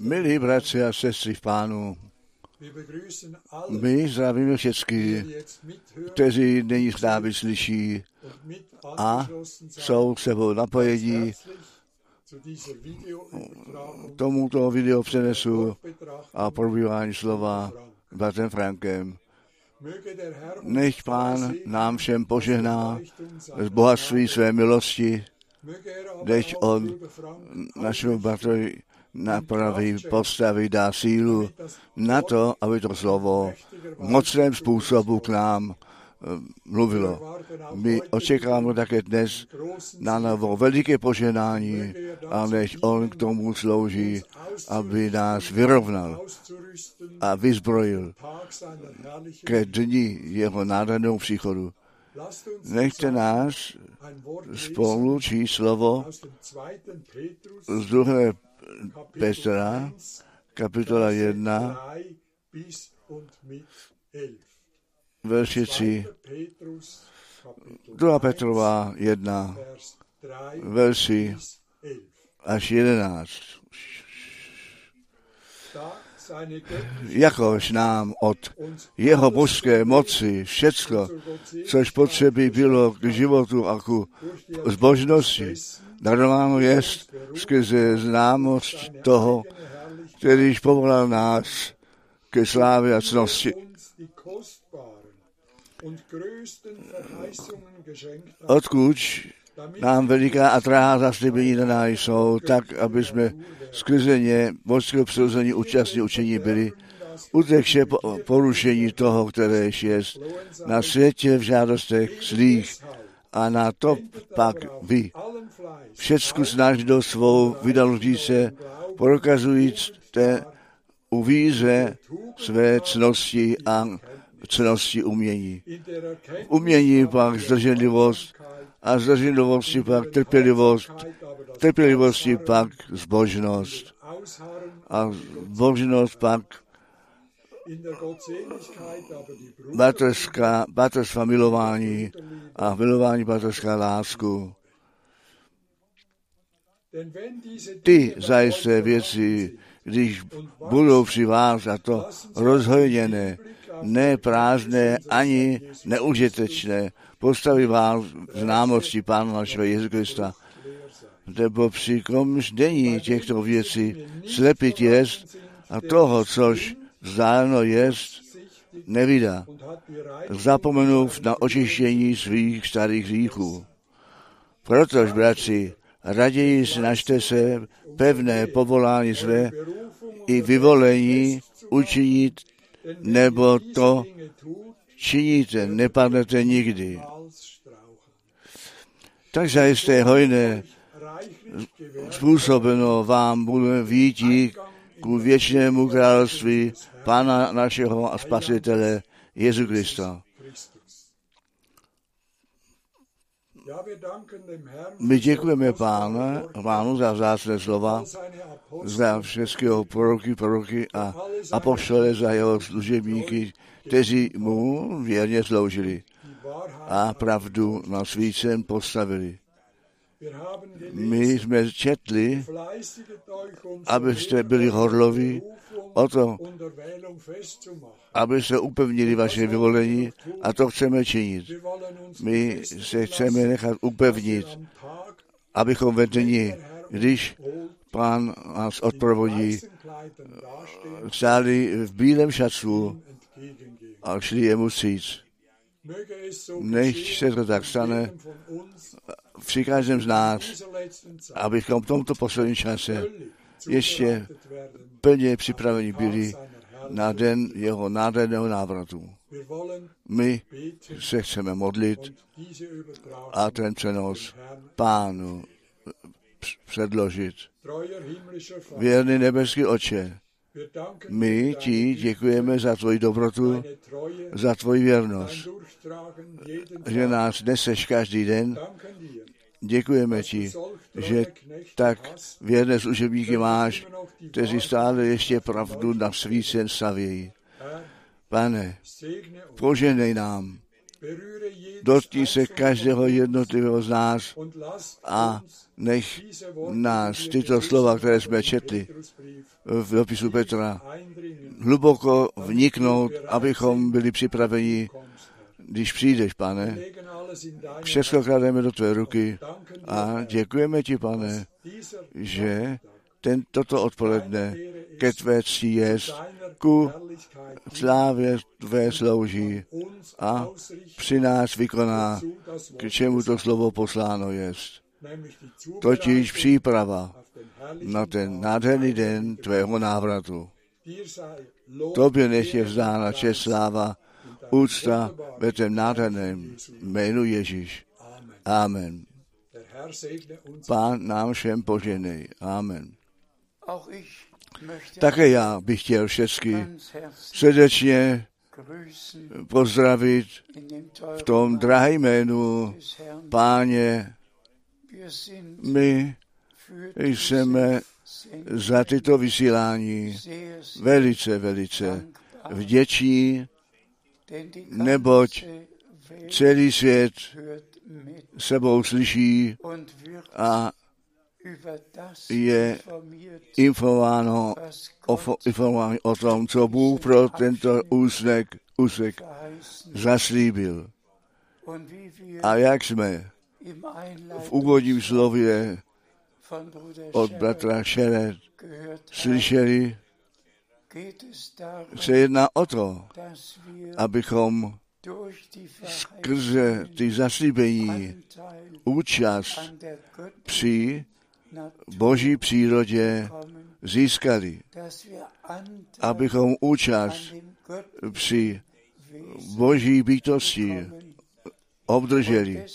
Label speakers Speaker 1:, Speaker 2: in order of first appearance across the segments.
Speaker 1: Milí bratři a sestry v pánu, my zdravíme všechny, kteří nyní s námi slyší a jsou sebou napojení tomuto video přenesu a probívání slova bratrem Frankem. Nech pán nám všem požehná z bohatství své milosti,
Speaker 2: Auch
Speaker 1: on našemu bratrovi napraví, postaví, dá sílu na to, aby to slovo v mocném způsobu k nám eh, mluvilo. My očekáváme také dnes na novo veliké poženání a než on k tomu slouží, aby nás vyrovnal a vyzbrojil ke dni jeho nádherného příchodu. Nechte nás spolu číst slovo
Speaker 2: aus dem 2. Petrus,
Speaker 1: z 2.
Speaker 2: Kapitel
Speaker 1: Petra,
Speaker 2: 1,
Speaker 1: kapitola 1,
Speaker 2: 3 bis und mit 11.
Speaker 1: verši 3.
Speaker 2: 2. Petrus, Kapitel
Speaker 1: 2.
Speaker 2: 1,
Speaker 1: Petrová 1,
Speaker 2: Vers 3
Speaker 1: verši
Speaker 2: bis 11.
Speaker 1: až 11. Jakož nám od jeho božské moci všecko, což potřeby bylo k životu a ku zbožnosti, darováno jest skrze známost toho, kterýž povolal nás ke slávě a cnosti, odkud nám veliká a drahá zaslíbení daná jsou, tak, aby jsme skrze ně božského přirouzení účastní učení byli, utekše po, porušení toho, které je na světě v žádostech zlých a na to pak vy. Všecku snažil svou vydalutí se, prokazujte u víře své cnosti a cnosti umění.
Speaker 2: Erkenntnis
Speaker 1: Umění pak zdrženlivost a zdrženlivosti pak trpělivost, trpělivosti pak zbožnost a zbožnost pak Bratrská, bratrská milování a milování bratrská lásku. Ty zajisté věci, když budou při vás a to rozhojněné, ne prázdné ani neužitečné, postaví vás známosti Pána našeho Jezu Krista, nebo při komždění těchto věcí slepit jest a toho, což vzdáleno jest, nevydá, zapomenув na očištění svých starých hříchů. Protož, bratři, raději snažte se pevné povolání své i vyvolení učinit, nebo to činíte, nepadnete nikdy. Tak zajisté hojné způsobeno vám bude výtí ku věčnému království Pána našeho a Spasitele Jezu Krista. My děkujeme pánu, pánu za vzácné slova, za všechny proroky, proroky a apoštole za jeho služebníky, kteří mu věrně sloužili a pravdu na svícen postavili. My jsme četli, abyste byli horloví o to, abyste upevnili vaše vyvolení a to chceme činit. My se chceme nechat upevnit, abychom ve dni, když pán nás odprovodí, stáli v bílém šacu a šli jemu stříc. Nech se to tak stane při každém z nás, abychom v tomto posledním čase ještě plně připraveni byli na den jeho nádherného návratu. My se chceme modlit a ten přenos pánu předložit. Věrný nebeský oče, my ti děkujeme za tvoji dobrotu, za tvoji věrnost, že nás neseš každý den. Děkujeme ti, že tak věrné služebníky máš, kteří stále ještě pravdu na svícen stavějí. Pane, poženej nám, dotkni se každého jednotlivého z nás a nech nás tyto slova, které jsme četli v dopisu Petra, hluboko vniknout, abychom byli připraveni, když přijdeš, pane. Všechno klademe do tvé ruky a děkujeme ti, pane, že ten, toto odpoledne ke tvé cti jest, ku slávě tvé slouží a při nás vykoná, k čemu to slovo posláno jest. Totiž příprava na ten nádherný den tvého návratu. Tobě nech je vzdána čest sláva, úcta ve tvém nádherném jménu Ježíš. Amen. Pán nám všem poženej. Amen. Také já bych chtěl všechny srdečně pozdravit v tom drahém jménu Páně. My jsme za tyto vysílání velice, velice vděční, neboť celý svět sebou slyší a je informováno o, informováno o tom, co Bůh pro tento úsek, úsek zaslíbil. A jak jsme v úvodním slově od bratra Šeret slyšeli, se jedná o to, abychom skrze ty zaslíbení účast při boží přírodě získali, abychom účast při boží bytosti obdrželi.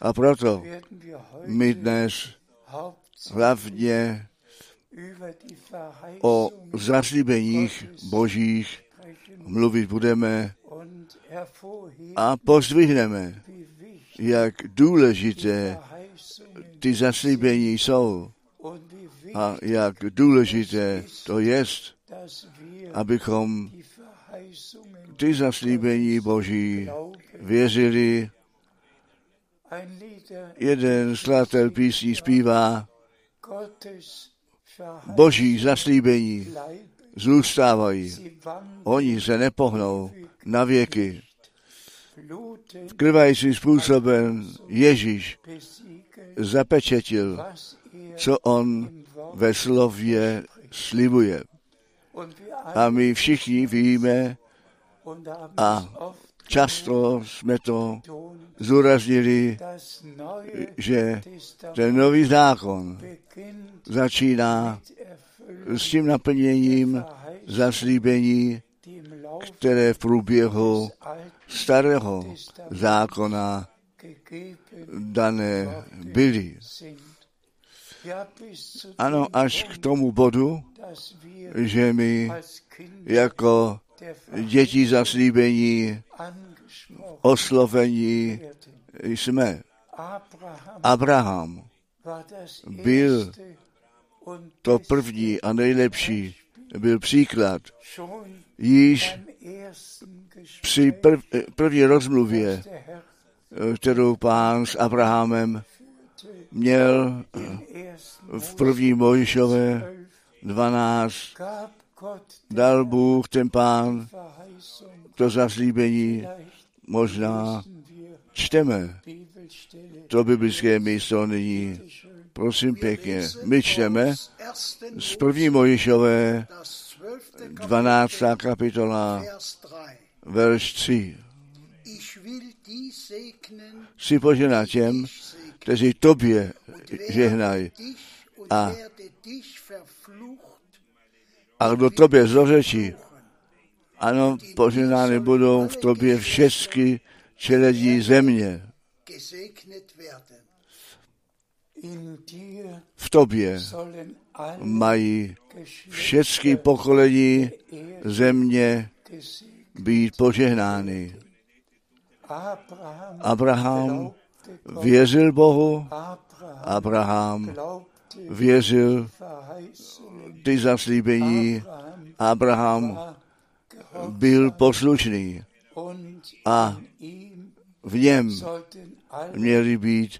Speaker 1: A proto my dnes hlavně o zaslíbeních božích mluvit budeme a pozdvihneme, jak důležité ty zaslíbení jsou a jak důležité to jest, abychom ty zaslíbení Boží věřili. Jeden skladatel písní zpívá, Boží zaslíbení zůstávají. Oni se nepohnou na věky. Krvajícím způsobem Ježíš zapečetil, co on ve slově slibuje. A my všichni víme a často jsme to zúraznili, že ten nový zákon začíná s tím naplněním zaslíbení, které v průběhu starého zákona dané byly. Ano, až k tomu bodu, že my jako děti zaslíbení, oslovení jsme. Abraham byl to první a nejlepší, byl příklad. Již při prv, první rozmluvě, kterou pán s Abrahamem měl v první Mojišové 12, dal Bůh ten pán to zaslíbení, možná čteme to biblické místo nyní. Prosím pěkně, my čteme z první Mojišové 12. kapitola, verš 3. Chci poženat těm, kteří tobě žehnají a, a kdo tobě zlořečí, ano, poženány budou v tobě všechny čeledí země. V tobě mají všechny pokolení země být požehnány. Abraham věřil Bohu, Abraham věřil ty zaslíbení, Abraham byl poslušný a v něm měli být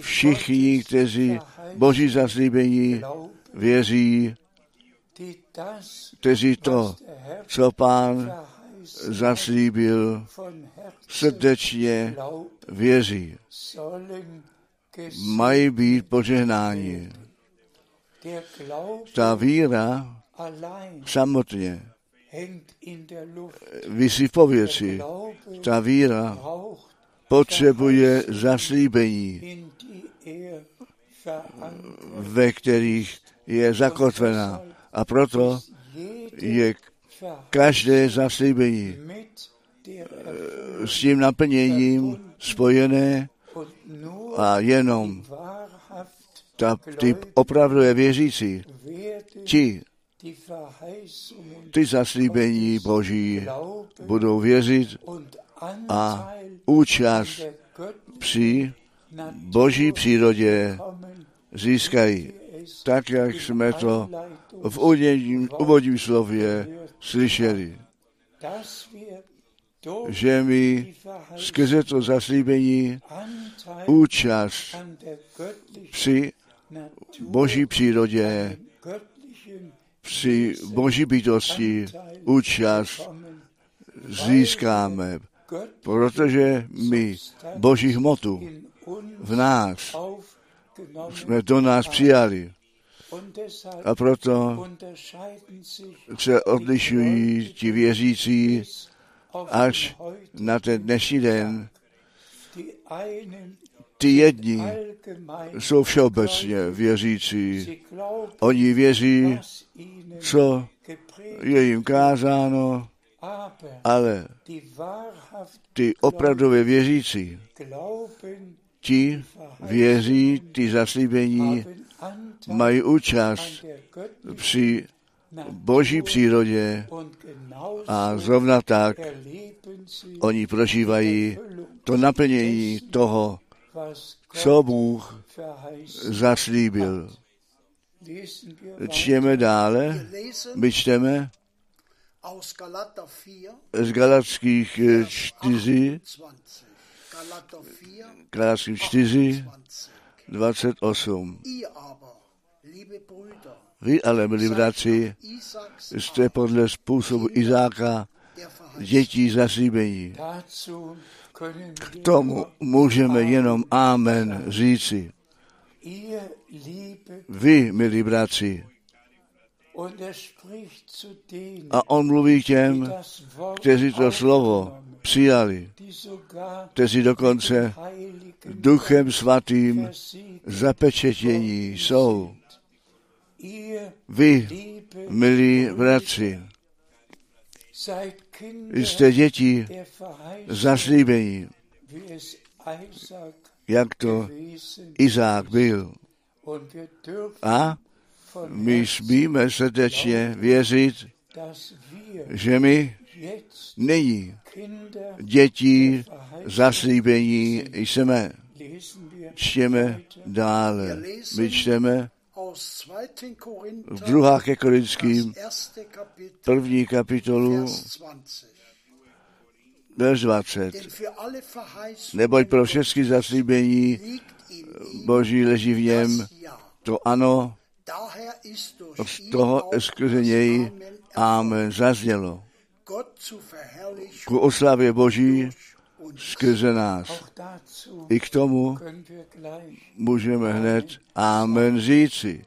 Speaker 1: všichni, kteří Boží zaslíbení věří, kteří to, co pán zaslíbil, srdečně věří. Mají být požehnáni. Ta víra samotně vysí v pověci. Ta víra potřebuje zaslíbení, ve kterých je zakotvená. A proto je každé zaslíbení s tím naplněním spojené a jenom ta, ty opravdu věřící, ti, ty zaslíbení Boží budou věřit a účast při Boží přírodě získají, tak jak jsme to v úvodním slově slyšeli, že my skrze to zaslíbení účast při boží přírodě, při boží bytosti účast získáme, protože my boží hmotu v nás jsme do nás přijali. A proto se odlišují ti věřící až na ten dnešní den. Ty jedni jsou všeobecně věřící. Oni věří, co je jim kázáno, ale ty opravdově věřící, ti věří, ty zaslíbení mají účast při boží přírodě a zrovna tak oni prožívají to naplnění toho, co Bůh zaslíbil. Čtěme dále, my čteme
Speaker 3: aus Galater 4,
Speaker 1: z Galackých 4,
Speaker 3: 20. Galater 4,
Speaker 1: Galackých 4,
Speaker 3: 20.
Speaker 1: 28. Vy ale, milí bratři, jste podle způsobu Izáka dětí zaslíbení.
Speaker 4: Wir
Speaker 1: Tomu můžeme jenom Amen říci. Vy, milí bratři, a on mluví k těm, kteří to slovo přijali, kteří dokonce Duchem Svatým zapečetění jsou. Vy, milí bratři, jste děti zaslíbení, jak to Izák byl. A my smíme srdečně věřit, že my nyní dětí zaslíbení jsme. Čtěme dále. My čteme
Speaker 3: Aus 2. Korinther,
Speaker 1: v druhá ke Korinským, první kapitolu,
Speaker 3: Vers 20.
Speaker 1: verš 20.
Speaker 3: Denn für alle Verheißungen
Speaker 1: Neboť pro všechny zaslíbení Boží leží v něm to ano, z toho skrze něj
Speaker 3: Amen
Speaker 1: zaznělo. Ku oslavě Boží. Skrze nás. I k tomu můžeme hned Amen říci.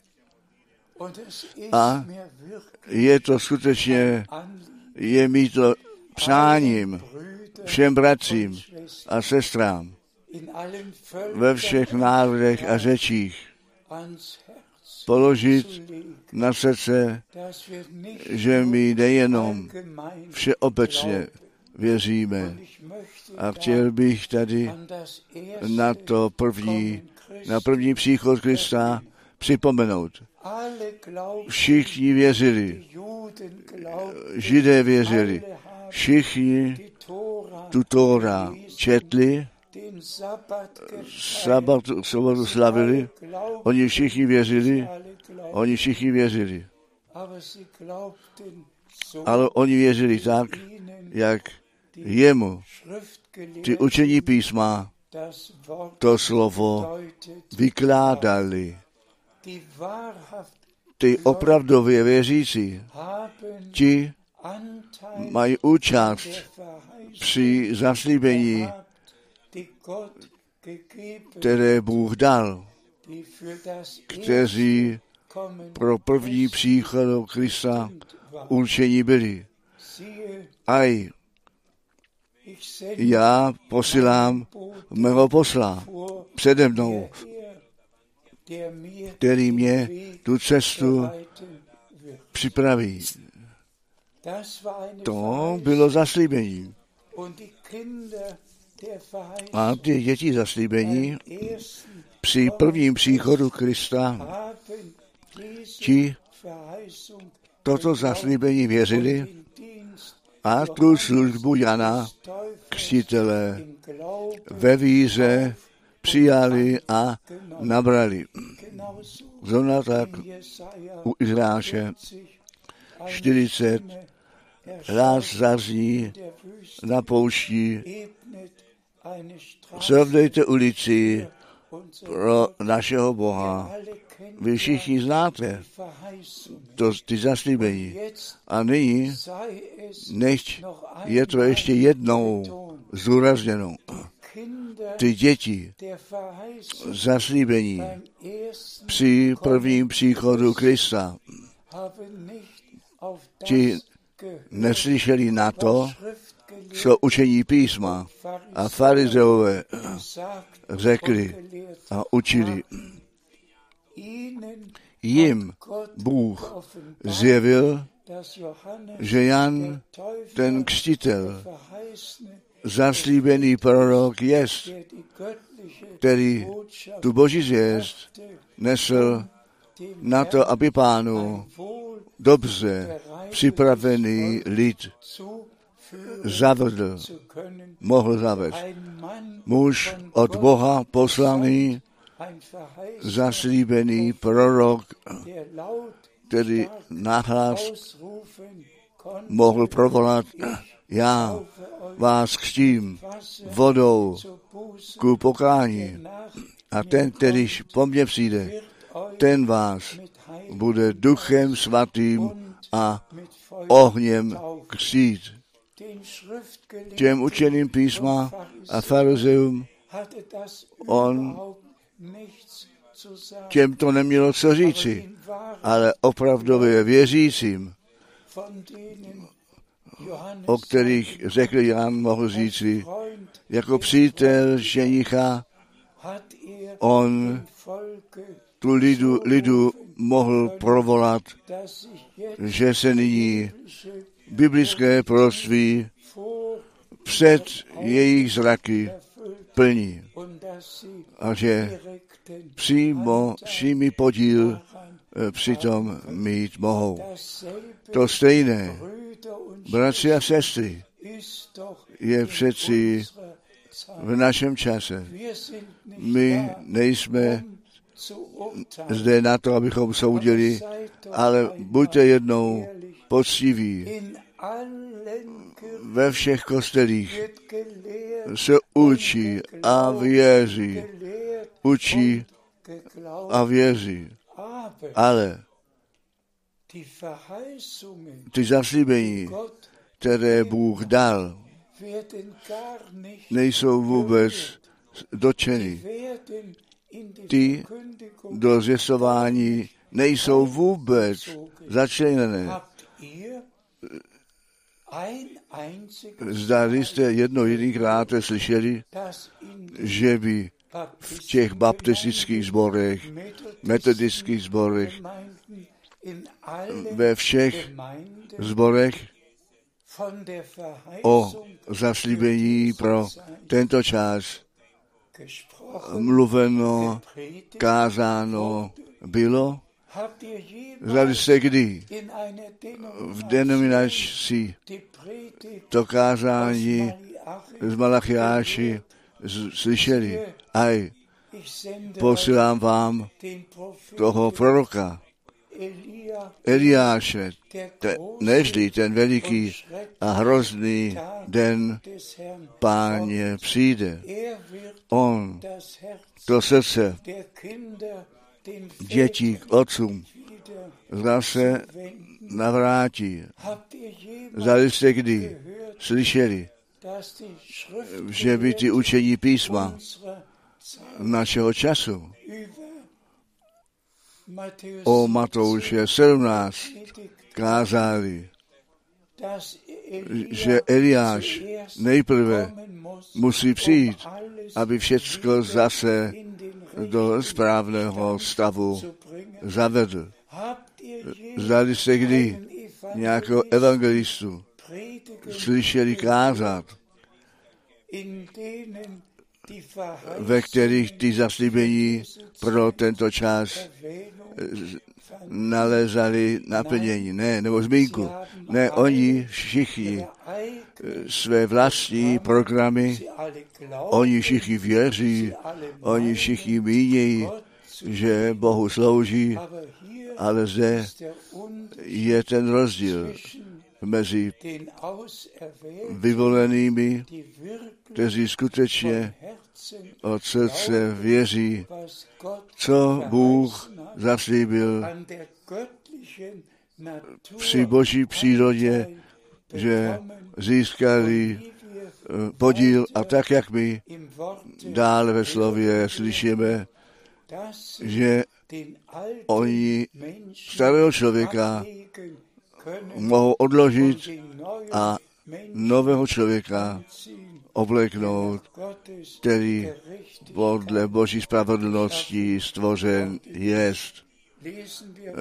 Speaker 1: A je to skutečně, je mi to přáním všem bratřím a sestrám ve všech národech a řečích položit na srdce, že my nejenom všeobecně. Věříme. A chtěl bych tady na to první, na první příchod Krista připomenout. Všichni věřili, Židé věřili, všichni tu Tóra četli, sabat, sobotu slavili, oni všichni věřili, oni všichni věřili. Ale oni věřili tak, jak jemu ty učení písma to slovo vykládali. Ty opravdově věřící, ti mají účast při zaslíbení, které Bůh dal, kteří pro první příchod Krista určení byli. Aj já posílám mého posla přede mnou, který mě tu cestu připraví. To bylo zaslíbení. A ty děti zaslíbení při prvním příchodu Krista ti toto zaslíbení věřili tu službu Jana křtitele ve víře přijali a nabrali. Zrovna tak u Izráše
Speaker 4: 40
Speaker 1: 40 ráz zazní
Speaker 4: der Wüste
Speaker 1: na poušti, srovnejte ulici pro našeho Boha. Vy všichni znáte to, ty zaslíbení. A nyní, nechť je to ještě jednou.
Speaker 4: Kinder
Speaker 1: Ty děti zaslíbení při prvním příchodu Krista ti neslyšeli na to, co učení písma a farizeové řekli a učili. Jim Bůh zjevil, že Jan, ten křtitel, zaslíbený prorok jest, který tu boží
Speaker 4: brachte,
Speaker 1: nesl na to, aby pánu dobře připravený lid zavedl, mohl zavést. Muž od Boha poslaný, zaslíbený prorok, který nahlas mohl provolat, já vás křtím vodou ku pokání a ten, kterýž po mně přijde, ten vás bude duchem svatým a ohněm křít. Těm učeným písma a farizeum on těm to nemělo co říci, ale opravdově věřícím, o kterých řekl Jan, mohl říci, jako přítel ženicha, on tu lidu, lidu mohl provolat, že se nyní biblické proství před jejich zraky plní a že přímo přímý podíl eh, přitom mít mohou. To stejné, bratři a sestry, je přeci v našem čase. My nejsme zde na to, abychom soudili, ale buďte jednou poctiví. Ve všech kostelích se učí a věří. Učí a věří. Ale ty zaslíbení, které Bůh dal, nejsou vůbec dotčeny. Ty do zvěstování nejsou vůbec začleněné. Zdali jste jedno jedinkrát slyšeli, že by v těch baptistických zborech, metodických zborech, ve všech zborech o zaslíbení pro tento čas mluveno, kázáno bylo? Zdali jste kdy? v denominaci to kázání z Malachiáši slyšeli, aj posílám vám toho proroka, Eliáše, te, nežli ten veliký a hrozný den páně přijde. On to srdce dětí k otcům zase navrátí. Zdali jste kdy slyšeli, že by ty učení písma našeho času o Matouše 17 kázali, že Eliáš nejprve musí přijít, aby všecko zase do správného stavu zavedl. Zdali jste kdy nějakého evangelistu slyšeli kázat, ve kterých ty zaslíbení pro tento čas nalezali naplnění, ne, nebo zmínku. Ne, oni všichni své vlastní programy, oni všichni věří, oni všichni mínějí, že Bohu slouží, ale zde je ten rozdíl mezi vyvolenými, kteří skutečně od srdce věří, co Bůh zaslíbil při boží přírodě, že získali podíl a tak, jak my dále ve slově slyšíme, že oni starého člověka mohou odložit a nového člověka obleknout, který podle Boží spravedlnosti stvořen jest.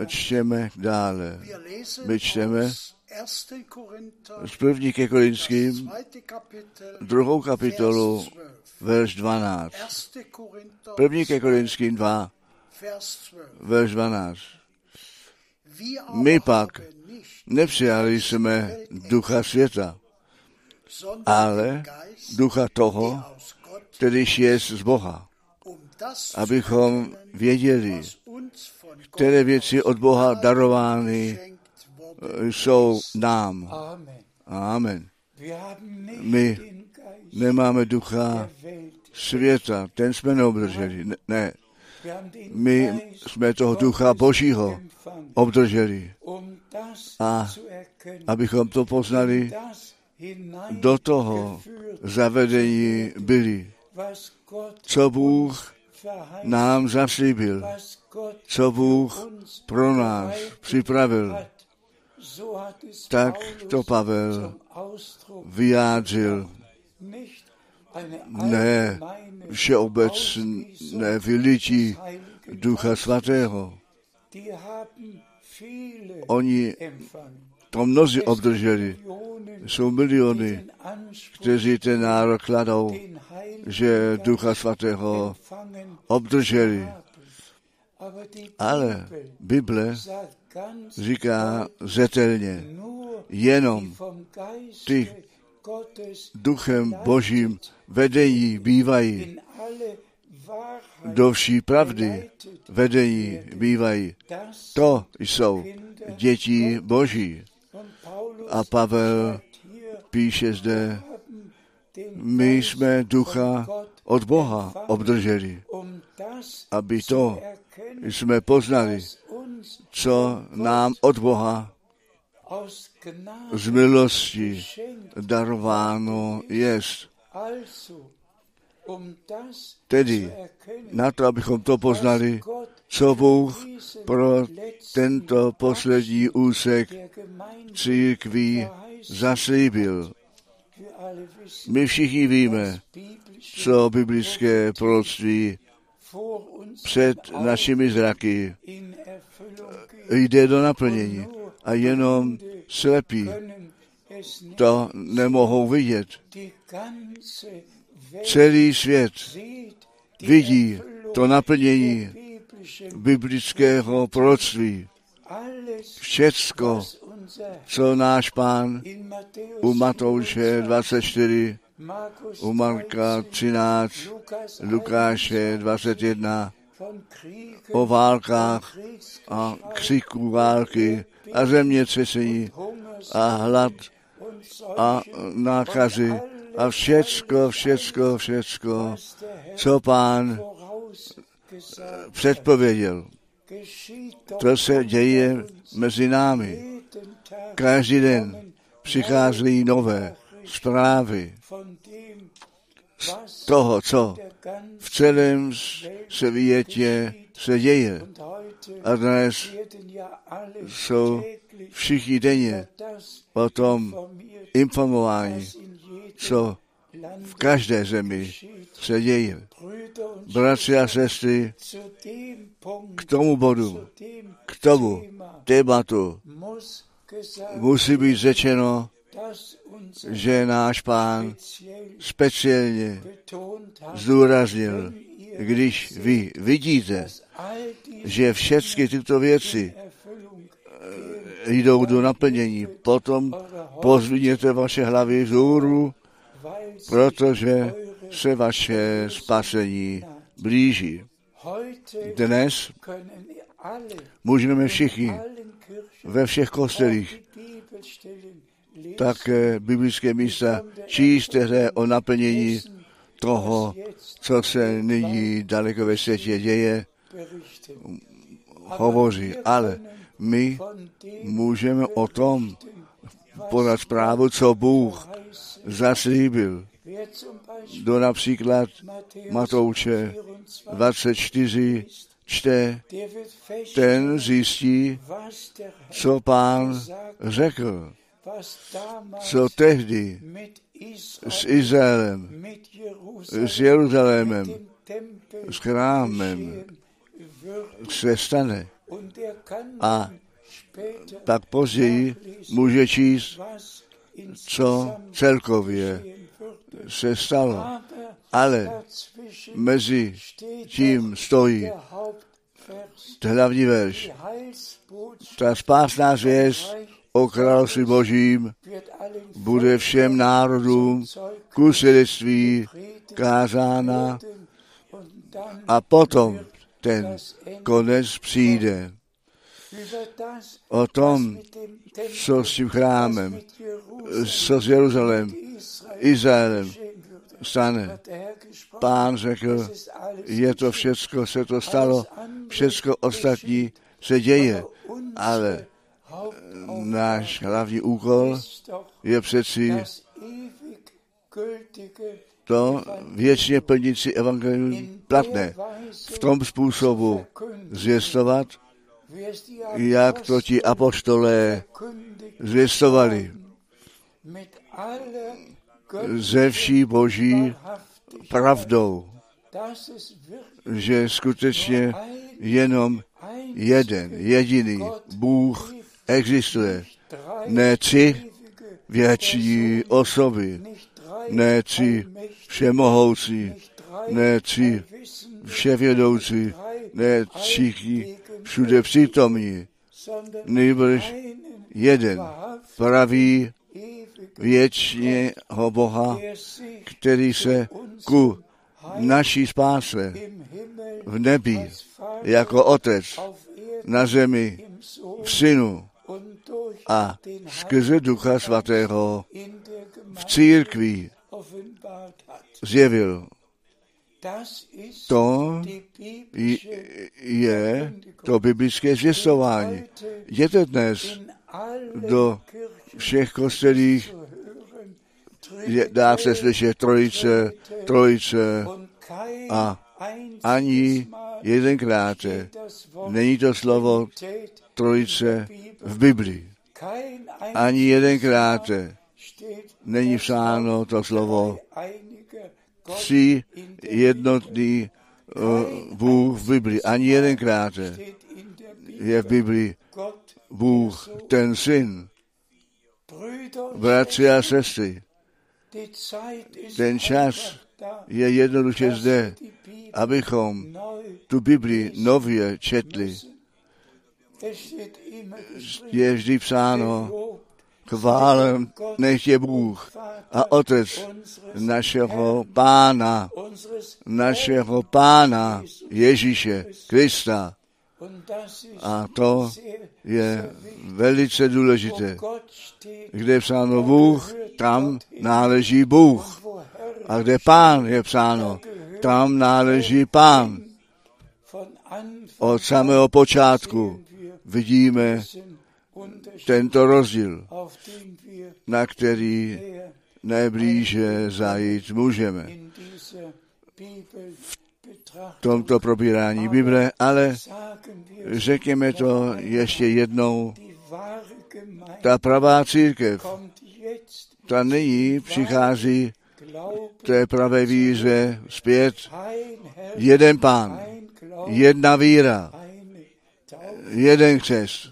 Speaker 1: Čteme dále. My čteme z první ke Korinským, druhou kapitolu, verš 12. První ke Korinským 2, verš 12. My pak nepřijali jsme ducha světa, ale ducha toho, kterýž je z Boha, abychom věděli, které věci od Boha darovány jsou nám.
Speaker 4: Amen.
Speaker 1: My nemáme ducha světa, ten jsme neobdrželi. Ne, my jsme toho ducha Božího obdrželi, A abychom to poznali, do toho zavedení byli, co Bůh nám zaslíbil, co Bůh pro nás připravil. Tak to Pavel vyjádřil. Ne všeobecné vylití Ducha Svatého. Oni to mnozí obdrželi. Jsou miliony, kteří ten nárok kladou, že Ducha Svatého obdrželi. Ale Bible říká zetelně, jenom ty duchem Božím vedení bývají, do vší pravdy vedení bývají. To jsou děti Boží. A Pavel píše zde, my jsme ducha od Boha obdrželi, aby to jsme poznali, co nám od Boha z milosti darováno
Speaker 4: das
Speaker 1: Tedy na to, abychom to poznali, co Bůh pro tento poslední úsek církví zaslíbil. My všichni víme, co biblické proroctví před našimi zraky jde do naplnění a jenom slepí to nemohou vidět. Celý svět vidí to naplnění biblického proroctví. Všecko, co náš pán u Matouše 24,
Speaker 4: Markus
Speaker 1: u Marka 13,
Speaker 4: 13, Lukas
Speaker 1: Lukáše 21
Speaker 4: von Kriegen
Speaker 1: o válkách a křiku války a zemětřesení a hlad a nákazy a všecko, všecko, všecko, co pán
Speaker 4: vorausgesagt
Speaker 1: předpověděl. To se děje mezi námi. Každý den přicházejí nové zprávy toho, co v celém světě se děje. A dnes jsou všichni denně o tom informování, co v každé zemi se děje. Bratři a sestry, k tomu bodu, k tomu tématu musí být řečeno, že náš pán speciálně zdůraznil, když vy vidíte, že všechny tyto věci
Speaker 4: Erfüllung
Speaker 1: jdou do naplnění, potom pozviněte vaše hlavy
Speaker 4: weil sich
Speaker 1: protože se vaše spasení blíží. Dnes můžeme všichni ve všech kostelích také biblické místa číst které o naplnění toho, co se nyní daleko ve světě děje, hovoří. Ale my můžeme o tom podat zprávu, co Bůh zaslíbil. Do například Matouše
Speaker 4: 24,
Speaker 1: 24 čte, ten zjistí, co pán řekl, co tehdy s Izraelem, s Jeruzalémem, s chrámem se stane.
Speaker 4: Er
Speaker 1: A Tak později může číst, co celkově se stalo. Ale mezi tím stojí hlavní verš. Ta spásná zvěst o království božím bude všem národům ku svědectví kázána a potom ten konec přijde.
Speaker 4: o tom, co s tím chrámem, co s Jeruzalém,
Speaker 1: Israel
Speaker 4: Izraelem stane. Pán řekl, je to všecko, se to stalo, všecko ostatní se děje, ale náš hlavní úkol je přeci to věčně plnící evangelium platné. V tom způsobu zvěstovat, jak to ti
Speaker 1: verkündigt
Speaker 4: zvěstovali ze vší boží pravdou, že skutečně jenom jeden, jediný Bůh existuje. Ne tři větší osoby, ne tři všemohoucí, ne tři vševědoucí, ne všichni všude přítomní, nejbrž jeden pravý věčného Boha, který se ku naší spáse v nebi jako Otec na zemi v Synu a skrze Ducha Svatého v církvi zjevil. To je to biblické zvěstování. Jděte dnes do všech kostelích, je, dá se slyšet trojice, trojice a ani jedenkrát není to slovo trojice v Biblii. Ani jedenkrát není psáno to slovo tři jednotný uh, Bůh v Biblii. Ani jedenkrát je v Biblii Bůh ten syn. Bratři a sestry, ten čas je jednoduše zde, abychom tu Biblii nově četli. Je vždy psáno, chválen nech je Bůh a Otec našeho Pána, našeho Pána Ježíše Krista. A to je velice důležité. Kde je psáno Bůh, tam náleží Bůh. A kde Pán je psáno, tam náleží Pán. Od samého počátku vidíme tento rozdíl, na který nejblíže zajít můžeme. V tomto probírání Bible, ale řekněme to ještě jednou, ta pravá církev, ta nyní přichází té pravé víře zpět. Jeden pán, jedna víra, jeden křest.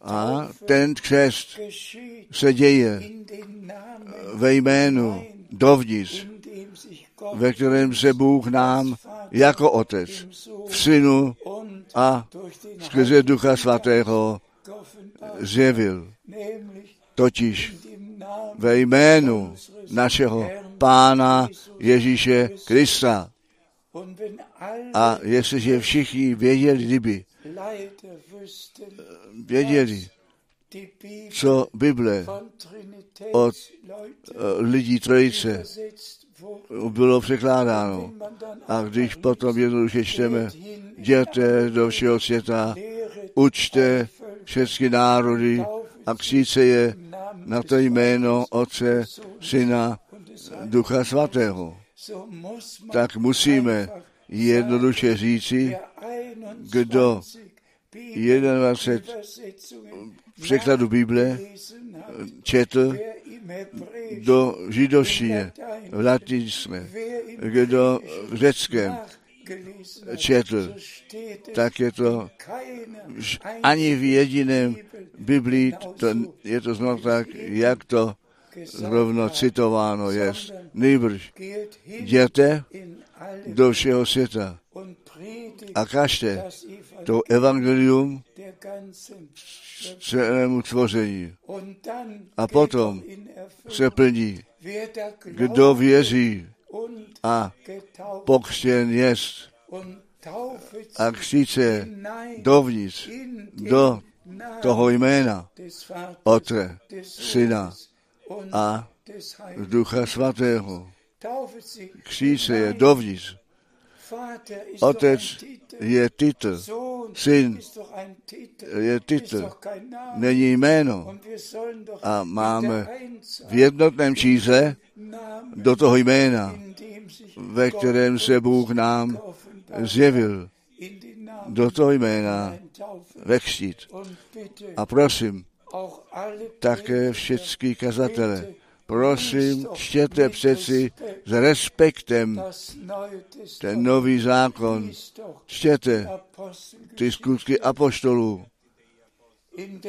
Speaker 4: A ten křest se děje ve jménu dovnitř, ve kterém se Bůh nám jako Otec v Synu a skrze Ducha Svatého zjevil. Totiž ve jménu našeho Pána Ježíše Krista. A jestliže všichni věděli, kdyby věděli, co Bible od lidí trojice bylo překládáno. A když potom jednoduše čteme, jděte do všeho světa, učte všechny národy a kříce je na to jméno Otce, Syna, Ducha Svatého. Tak musíme jednoduše říci, kdo? 21 překladu Bible četl do židovštině, v latinské, kdo v řeckém četl, tak je to ani v jediném Biblii, to, je to znovu tak, jak to rovno citováno je. Nejbrž jděte do všeho světa a kažte to evangelium celému tvoření. A potom se plní, kdo věří a pokřtěn jest
Speaker 1: a
Speaker 4: hinein
Speaker 1: dovnitř do toho jména Otce, Syna a. Ducha Svatého. Se je dovnitř. Otec je titul, Syn je titul, není jméno. A máme v jednotném čísle
Speaker 4: Namen,
Speaker 1: do toho jména, ve kterém se Bůh nám zjevil, do toho jména
Speaker 4: bitte
Speaker 1: A prosím, také všechny kazatele, prosím, čtěte přeci s respektem ten nový zákon. Čtěte ty skutky apoštolů.
Speaker 4: Predigt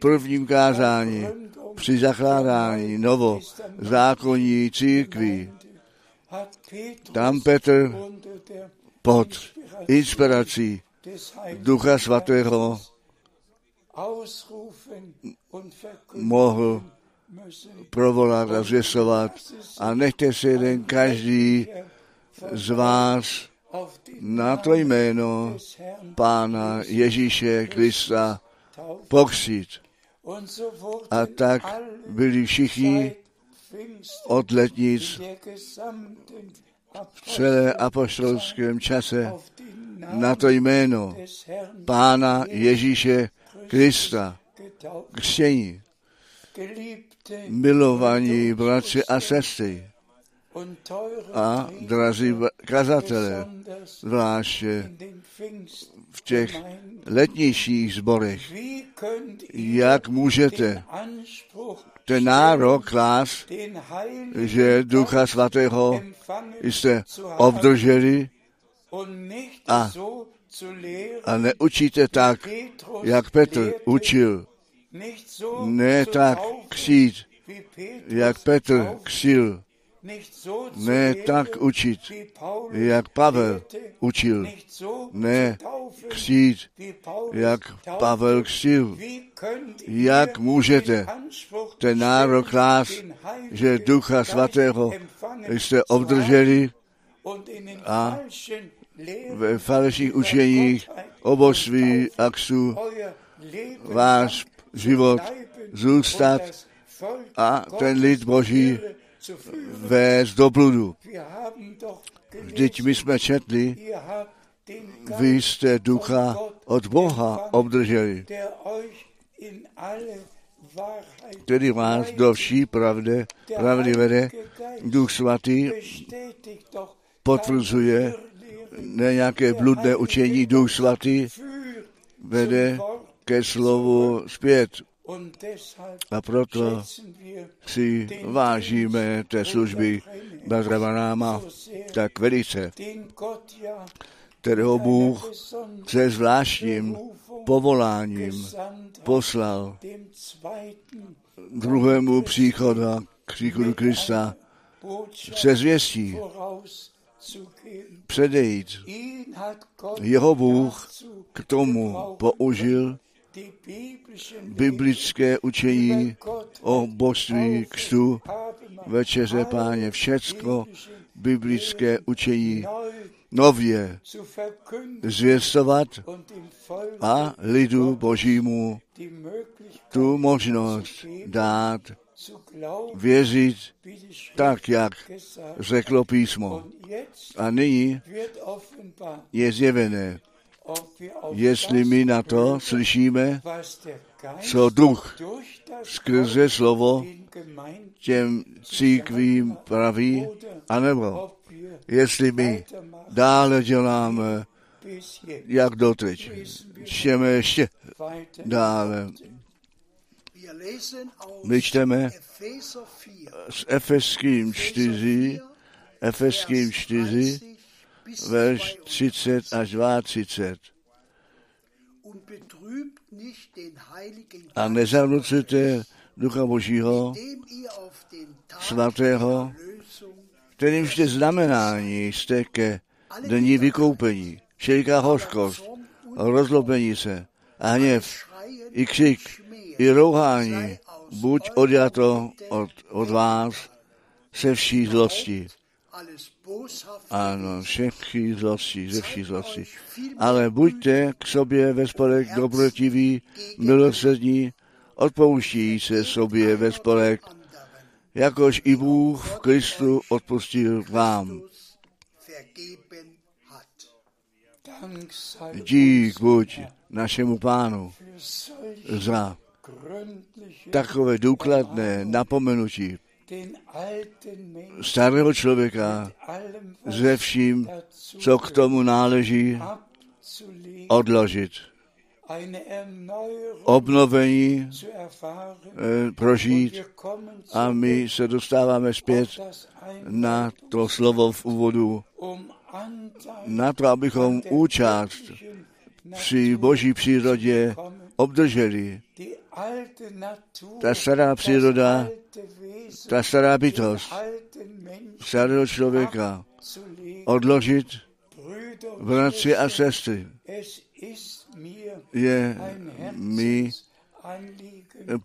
Speaker 1: Prvním kázání při zakládání novo zákonní církví. Tam Petr pod inspirací Ducha Svatého mohl. Provolat a zvěstovat. A nechte si jeden každý z vás na to jméno Pána Ježíše Krista pokřít. A tak byli všichni od letnic v celé apoštolském čase na to jméno Pána Ježíše Krista křtění. Milovaní bratři a sestry a drazí
Speaker 4: besonders
Speaker 1: zvláště v těch letnějších zborech. Jak můžete ten nárok
Speaker 4: Heiligen
Speaker 1: že Ducha Svatého jste obdrželi a- a neučíte tak, jak Petr učil. Ne tak křít, jak Petr křil. Ne tak učit, jak Pavel učil. Ne křít, jak. Pavel křil. Jak můžete ten nárok klást,
Speaker 4: Heiligen
Speaker 1: že Ducha Svatého jste obdrželi
Speaker 4: haben und in den
Speaker 1: a ve falešných učeních o božství a ksu váš život zůstat a ten lid Boží vést do bludu. Vždyť my jsme četli, vy jste ducha od Boha obdrželi, který vás do vší pravdy, pravdy vede. Duch svatý potvrzuje ne nějaké bludné učení, Duch svatý vede ke slovu zpět. A proto si vážíme té služby Bratra Banáma tak velice, kterého Bůh se zvláštním povoláním poslal druhému příchodu, příchodu Krista se zvěstí předejít. Jeho Bůh k tomu použil biblické učení o božství
Speaker 4: haben
Speaker 1: večeře páně, všecko biblické učení nově zvěstovat a lidu božímu tu možnost dát věřit tak, jak řeklo písmo. A nyní je zjevené, jestli my na to slyšíme, co duch skrze slovo těm církvím praví, anebo jestli my dále děláme, jak doteď. Čteme ještě dále. My čteme
Speaker 3: Epheser 4,
Speaker 1: s Efeským 4, Efeským 4,
Speaker 3: 30 bis
Speaker 1: verš
Speaker 3: 32.
Speaker 1: 30 až 32.
Speaker 3: Und betrübt nicht den Heiligen
Speaker 1: A
Speaker 3: Geist,
Speaker 1: nezanucujte Ducha Božího, svatého, kterým jste znamenání jste ke dní vykoupení. Všeliká hořkost, rozlobení se a hněv, i křik, i rouhání, buď odjato od, od vás se vší zlosti. Ano, všechny zlosti, ze všech zlosti. Ale buďte k sobě ve spolek dobrotiví, milosrdní, odpouští se sobě ve spolek, jakož i Bůh v Kristu odpustil vám. Dík buď našemu pánu za takové důkladné napomenutí starého člověka ze vším, co k tomu náleží, odložit. Obnovení eh, prožít a my se dostáváme zpět na to slovo v úvodu,
Speaker 4: um
Speaker 1: na to, abychom účast při boží přírodě obdrželi. Ta stará příroda, ta stará bytost starého člověka odložit, bratři a sestry, je mi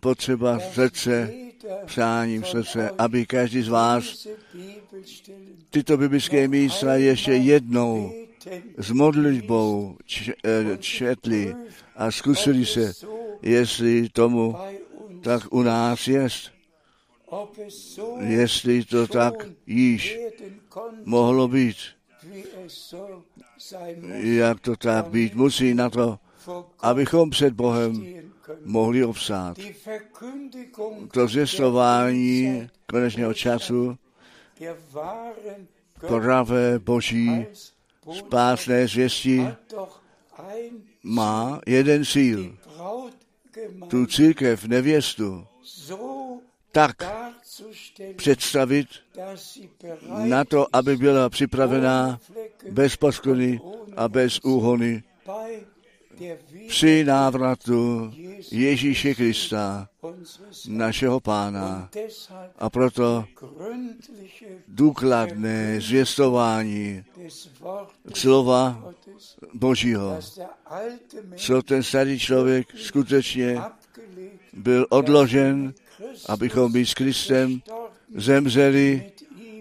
Speaker 1: potřeba srdce, přáním srdce, aby každý z vás tyto biblické místa ještě jednou s modlitbou eh, četli a zkusili se, jestli tomu tak u nás jest, jestli to tak již mohlo být, jak to tak být musí na to, abychom před Bohem mohli
Speaker 4: Verkündigung
Speaker 1: To zvěstování konečného času, pravé boží spásné zvěstí má jeden cíl. Tu církev, nevěstu, tak představit na to, aby byla připravená bez poskony a bez úhony při návratu Ježíše Krista, našeho pána. A proto důkladné zvěstování slova Božího, co ten starý člověk skutečně byl odložen, abychom být s Kristem zemřeli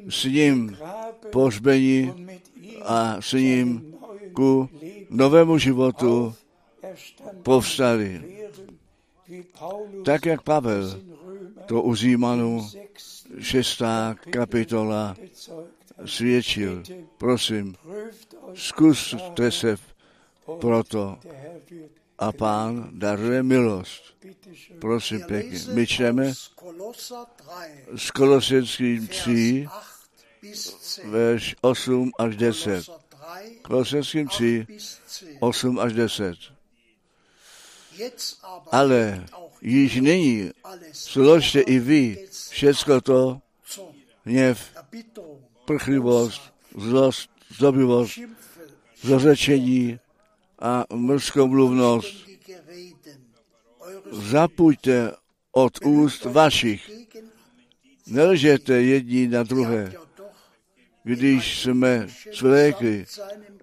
Speaker 1: s ním pohřbeni a s ním ku novému životu povstali. Tak jak Pavel to u Římanů
Speaker 4: 6
Speaker 1: šestá kapitola svědčil. Prosím, zkuste se proto a pán daruje milost. Prosím pěkně. My čteme
Speaker 3: aus Kolosser 3,
Speaker 1: z Kolosenským 3,
Speaker 3: Vers 8 bis 10.
Speaker 1: verš 8 až 10.
Speaker 3: Kolosser 3,
Speaker 1: Kolosenským 3,
Speaker 3: 8 bis 10.
Speaker 1: 8 až 10.
Speaker 3: Jetzt aber
Speaker 1: Ale již nyní složte i vy všecko to, hněv, prchlivost, zlost, zdobivost, zlořečení a
Speaker 3: eures
Speaker 1: Zapujte od úst vašich. Nelžete jedni na druhé, když jsme svlékli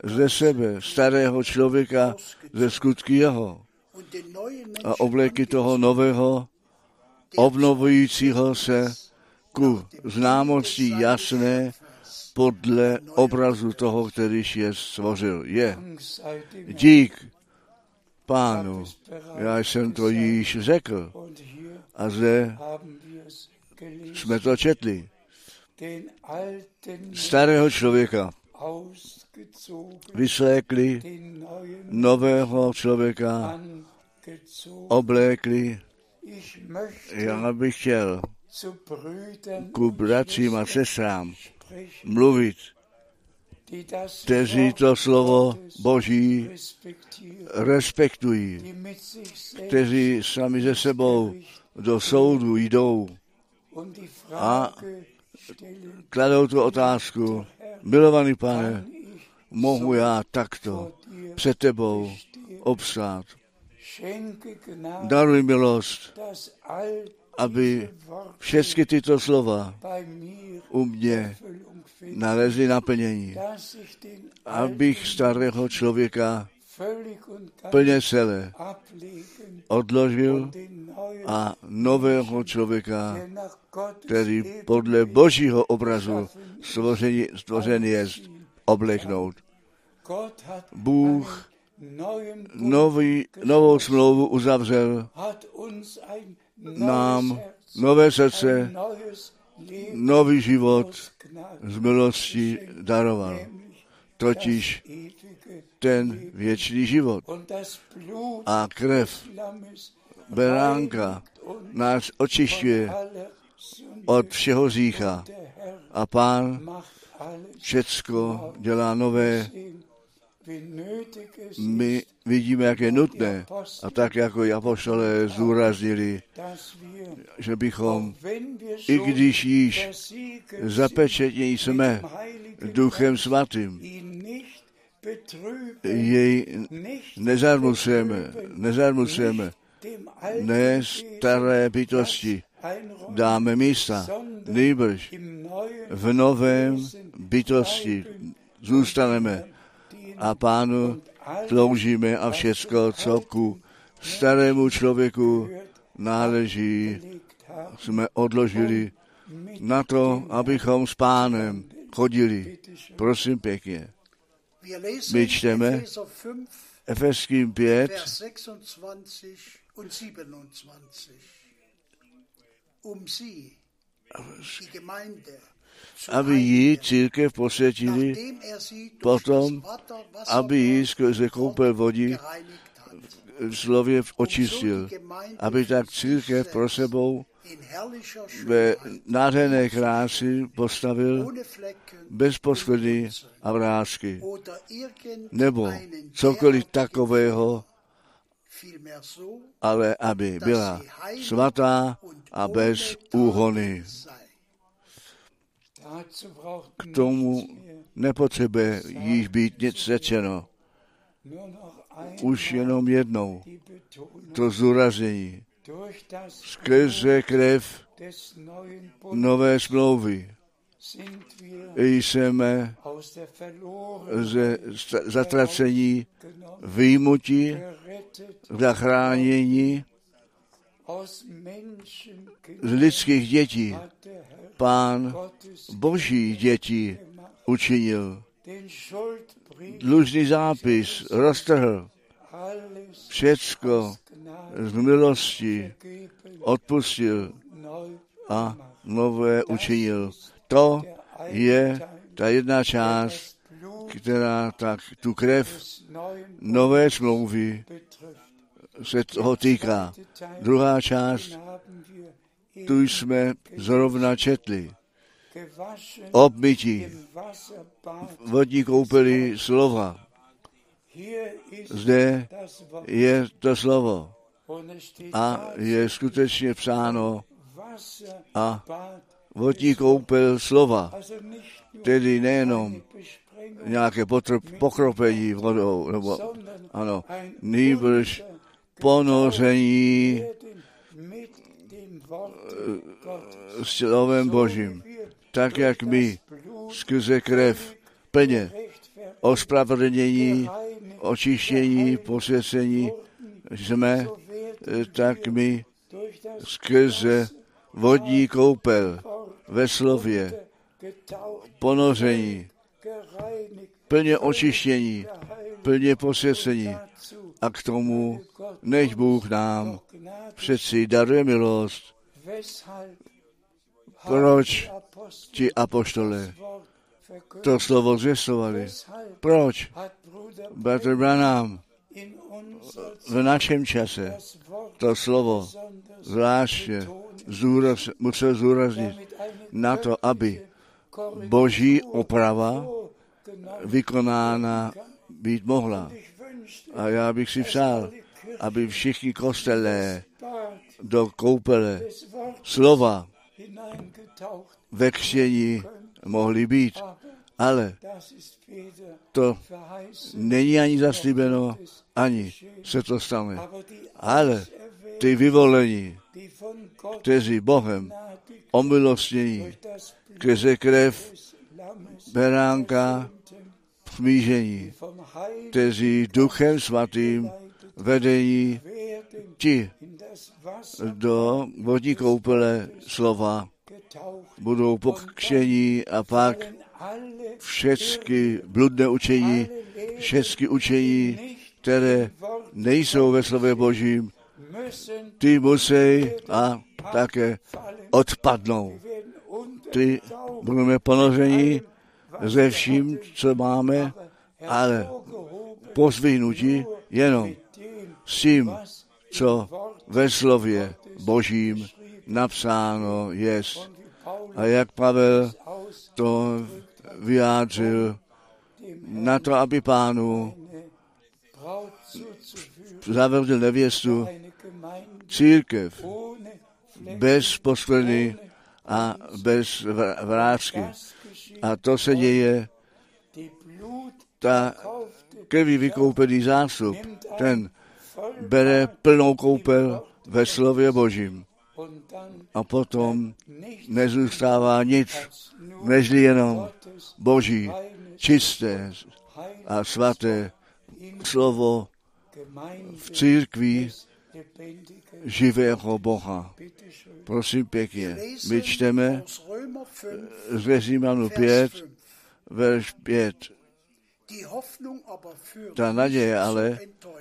Speaker 1: ze sebe starého člověka ze skutky jeho a obléky toho nového, obnovujícího se ku známosti jasné podle obrazu toho, kterýž je stvořil. Je. Dík pánu. Já jsem to již řekl a zde jsme to četli. Starého člověka vyslékli, nového člověka oblékli. Já bych chtěl ku bratřím a sestrám mluvit, kteří to slovo Boží respektují, kteří sami ze sebou do soudu jdou a kladou tu otázku, milovaný pane, mohu já takto před tebou obstát. Daruj milost, aby všechny tyto slova u mě nalezly naplnění, abych starého člověka plně celé odložil a nového člověka, který podle božího obrazu stvoření, stvořený je, obleknout. Bůh nový, novou smlouvu uzavřel nám nové srdce, nový život z milosti daroval, totiž ten věčný život. A krev beránka nás očišťuje od všeho řícha.
Speaker 4: Herr
Speaker 1: A pán všecko dělá nové. My vidíme, jak je nutné. A tak, jako i
Speaker 4: dass wir,
Speaker 1: že bychom, i když již
Speaker 4: sind
Speaker 1: jsme Duchem Svatým, jej nezarmucujeme, nezarmucujeme,
Speaker 4: dem alten
Speaker 1: ne staré bytosti. dáme místa, nejbrž v novém bytosti. Zůstaneme a pánu sloužíme a všecko, co ku starému člověku náleží, jsme odložili na to, abychom s pánem chodili. Prosím pěkně. My čteme
Speaker 3: Epheser 5,
Speaker 1: Efeským 5,
Speaker 3: Vers 26 und 27. Um sie, die Gemeinde,
Speaker 1: aby ji církev posvětili, potom, aby ji skrze koupel vodí v slově očistil, aby tak církev pro sebou ve nádherné krásy postavil bez poskvrny a vrázky, nebo cokoliv takového, ale aby byla svatá a bez úhony. K tomu nepotřebuje již být nic řečeno. Už jenom jednou to
Speaker 4: das
Speaker 1: Skrze krev nové smlouvy jsme ze zatracení, výjimutí, zachránění z lidských dětí. Pán boží děti učinil. Dlužný zápis roztrhl všecko z milosti, odpustil a nové učinil. To je ta jedna část, která tak tu krev nové smlouvy se toho týká. Druhá část, tu jsme zrovna četli. Obmytí, vodní koupeli slova. Zde je to slovo a je skutečně psáno a vodní koupel slova, tedy nejenom nějaké pokropení vodou, nebo ano, nýbrž ponoření
Speaker 4: Gottes.
Speaker 1: slovem Božím, tak jak my skrze krev plně ospravedlnění, očištění, posvěcení jsme, tak my skrze vodní koupel ve slově ponoření, plně očištění, plně posvěcení a k tomu, než Bůh nám přeci daruje milost, proč ti apoštole to slovo zvěstovali. Proč? Bratr Branham v našem čase to slovo zvláště zdůraz, musel zúraznit na to, aby boží oprava vykonána být mohla. A já bych si přál, aby všichni kostelé do koupele slova ve křtění mohli být. Ale to není ani zaslíbeno, ani se to stane. Ale ty vyvolení, kteří Bohem omilostnění skrze krev beránka smížení, kteří duchem svatým vedení ti do vodní koupele slova budou pokření a pak všechny bludné učení, všechny učení, které nejsou ve slově Božím, ty musí a také odpadnou. Ty budeme ponoření ze vším, co máme, ale pozvihnutí jenom s tím, co ve slově Božím napsáno je. A jak Pavel to vyjádřil na to, aby pánu zavedl nevěstu církev bez poskleny a bez vr- vrázky. A to se děje, ta krví vykoupený zástup, ten bere plnou koupel ve slově Božím. A potom nezůstává nic, nežli jenom Boží, čisté a svaté slovo v církvi živého Boha. Prosím pěkně, my čteme
Speaker 3: aus Römer 5,
Speaker 1: z Římanu
Speaker 3: Vers
Speaker 1: 5,
Speaker 3: 5.
Speaker 1: verš 5. Ta naděje ale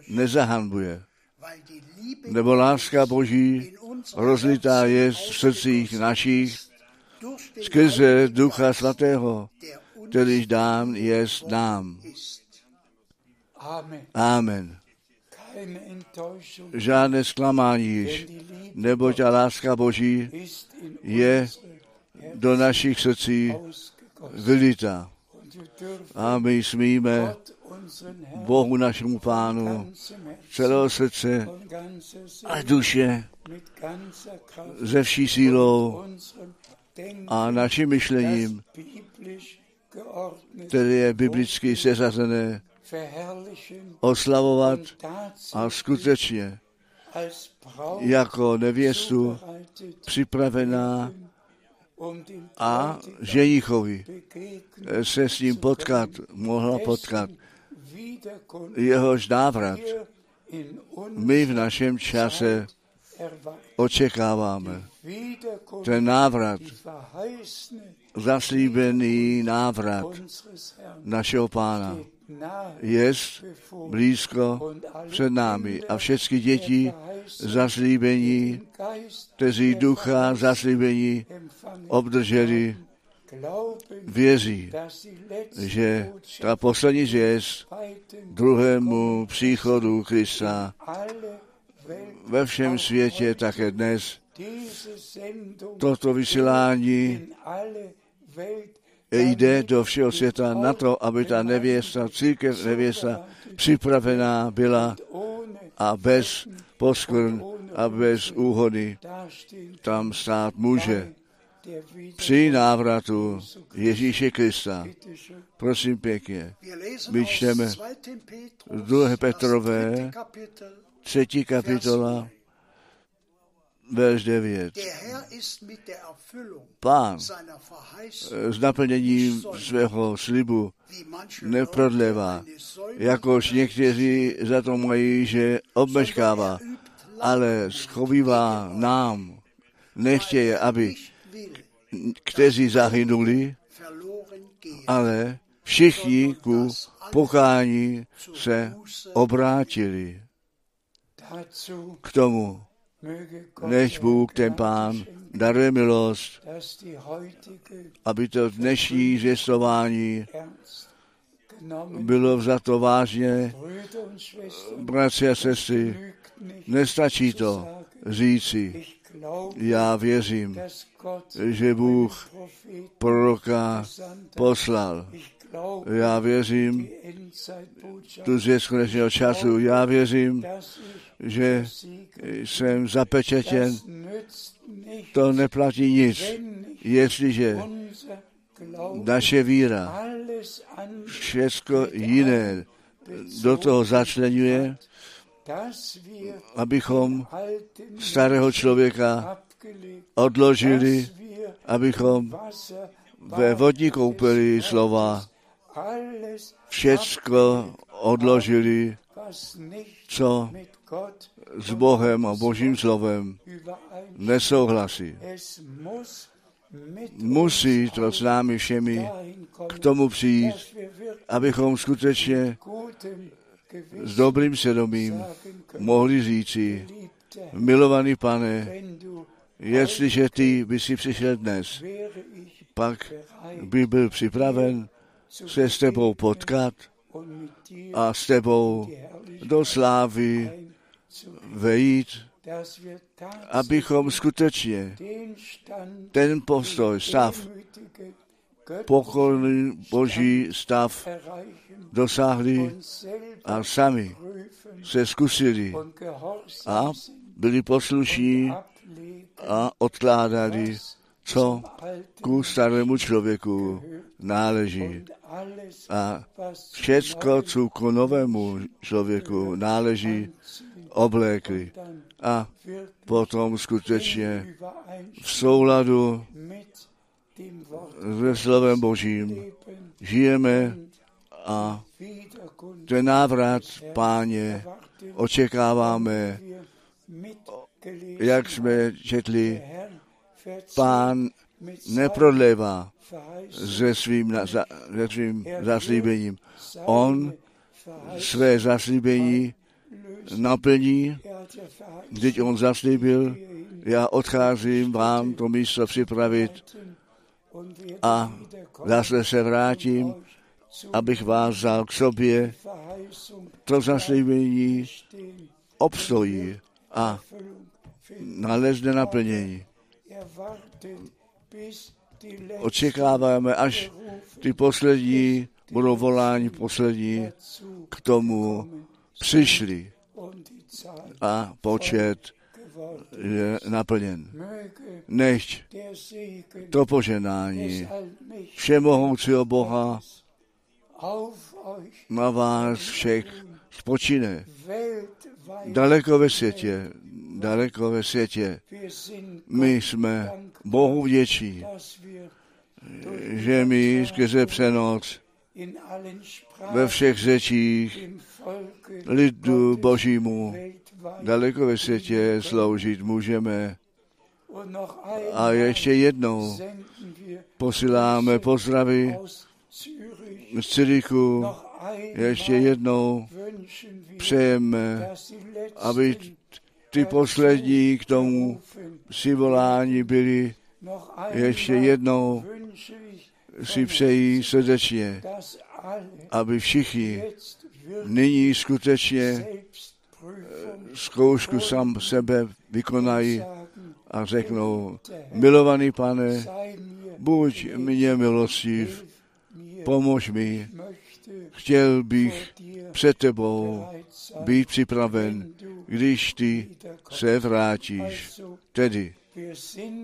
Speaker 1: nezahanbuje, nebo láska Boží rozlitá je v srdcích našich skrze Ducha Svatého,
Speaker 3: der uns
Speaker 1: který dán je nám.
Speaker 4: Amen.
Speaker 1: Žádné zklamání již, neboť ta láska Boží je do našich srdcí vylita. A my smíme Bohu našemu pánu celého srdce a duše ze vší sílou a naším myšlením, které je biblicky seřazené, oslavovat a skutečně jako nevěstu připravená a
Speaker 4: Bräutigam
Speaker 1: ženichovi
Speaker 4: begegnen
Speaker 1: se s ním potkat, mohla potkat. Jehož návrat my v našem čase očekáváme. Ten návrat, zaslíbený návrat našeho pána,
Speaker 4: bevor
Speaker 1: blízko před námi a všechny děti zaslíbení, kteří ducha zaslíbení obdrželi, věří, že ta poslední zvěst druhému příchodu Krista ve všem světě také dnes toto vysílání jde do všeho světa na to, aby ta nevěsta, církev nevěsta připravená byla a bez poskvrn a bez úhody tam stát může. Při návratu Ježíše Krista. Prosím pěkně. My čteme
Speaker 3: 2. Petrus,
Speaker 1: z druhé
Speaker 3: das
Speaker 1: Petrové, Třetí kapitola, verš 9.
Speaker 3: Der Herr ist mit der Erfüllung
Speaker 1: Pán
Speaker 3: Verheißung
Speaker 1: s naplněním svého slibu neprodlevá, jakož někteří za to mají, že obmeškává, ale schovívá nám. Nechtěje, aby kteří zahynuli, ale všichni ku pokání se obrátili. K tomu než Bůh, ten Pán, daruje milost, aby to dnešní zvěstování bylo vzato vážně. Bratři a sestry, nestačí to říci, já věřím, že Bůh proroka poslal. Já věřím tu zvěst konečného času. Já věřím, že jsem zapečetěn. To neplatí nic, jestliže naše víra všecko jiné do toho začlenuje, abychom starého člověka odložili, abychom ve vodní koupeli slova
Speaker 4: všecko odložili, co s Bohem a Božím slovem nesouhlasí. Musí to s námi všemi k tomu přijít, abychom skutečně s dobrým svědomím mohli říci, milovaný pane, jestliže ty by si přišel dnes, pak by byl připraven se s tebou potkat a s tebou do slávy vejít, abychom skutečně ten postoj, stav, pokorný boží stav dosáhli a sami se zkusili a byli poslušní a odkládali, co ku starému člověku náleží. A všecko, co ku novému člověku náleží, oblékli. A potom skutečně v souladu se slovem Božím žijeme a ten návrat páně očekáváme, jak jsme četli, pán neprodlevá se svým, se svým zaslíbením. On své zaslíbení naplní, vždyť on zaslíbil, já odcházím vám to místo připravit a zase se vrátím, abych vás vzal k sobě. To zaslíbení obstojí a nalezne naplnění. Očekáváme, až ty poslední budou voláni poslední k tomu přišli a počet. Je naplněn. Nechť to poženání všemohoucího Boha na vás všech spočine. Daleko ve světě, daleko ve světě. My jsme Bohu
Speaker 1: wir
Speaker 4: že my skrze přenoc ve všech řečích lidu Božímu daleko ve světě sloužit můžeme. A ještě jednou posíláme pozdravy z
Speaker 1: noch
Speaker 4: Ještě jednou přejeme, aby ty poslední k tomu si volání byli. Ještě jednou si přejí srdečně, aby všichni nyní skutečně zkoušku sam sebe vykonají a řeknou, milovaný pane, buď mě milostiv, pomož mi, chtěl bych před tebou být připraven, když ty se vrátíš. Tedy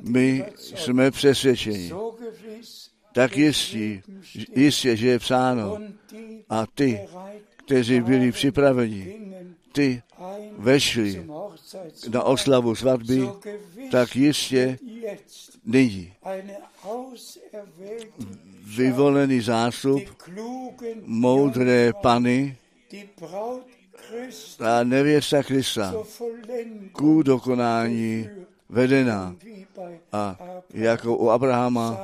Speaker 4: my jsme přesvědčeni, tak jistí, jistě, že je psáno, a ty, kteří byli připraveni, ty vešli na oslavu svatby, tak jistě nyní vyvolený zástup, moudré pany a nevěsta Krista ku dokonání
Speaker 1: bei
Speaker 4: A jako u Abrahama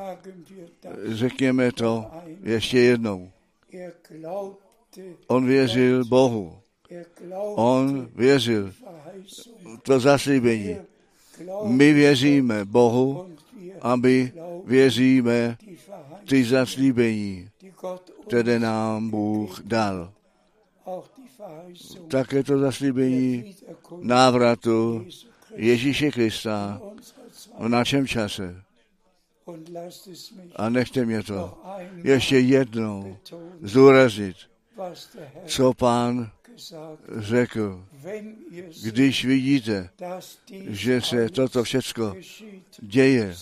Speaker 4: řekněme to ještě jednou. On věřil Bohu. On věřil to zaslíbení. My věříme Bohu a my věříme ty zaslíbení, které nám Bůh dal. Také to zaslíbení návratu Ježíše Krista v našem čase. A nechte mě to ještě jednou
Speaker 1: Herr
Speaker 4: co pán řekl. Když vidíte, že se toto všecko děje,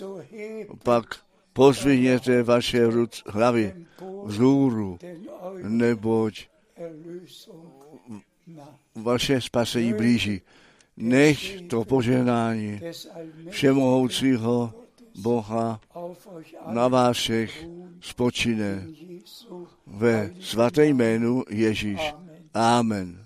Speaker 4: pak pozvihněte vaše ruc, hlavy vzhůru, neboť vaše spasení blíží. Nech to požehnání všemohoucího
Speaker 1: Boha na vás všech spočine ve svaté jménu Ježíš. Amen.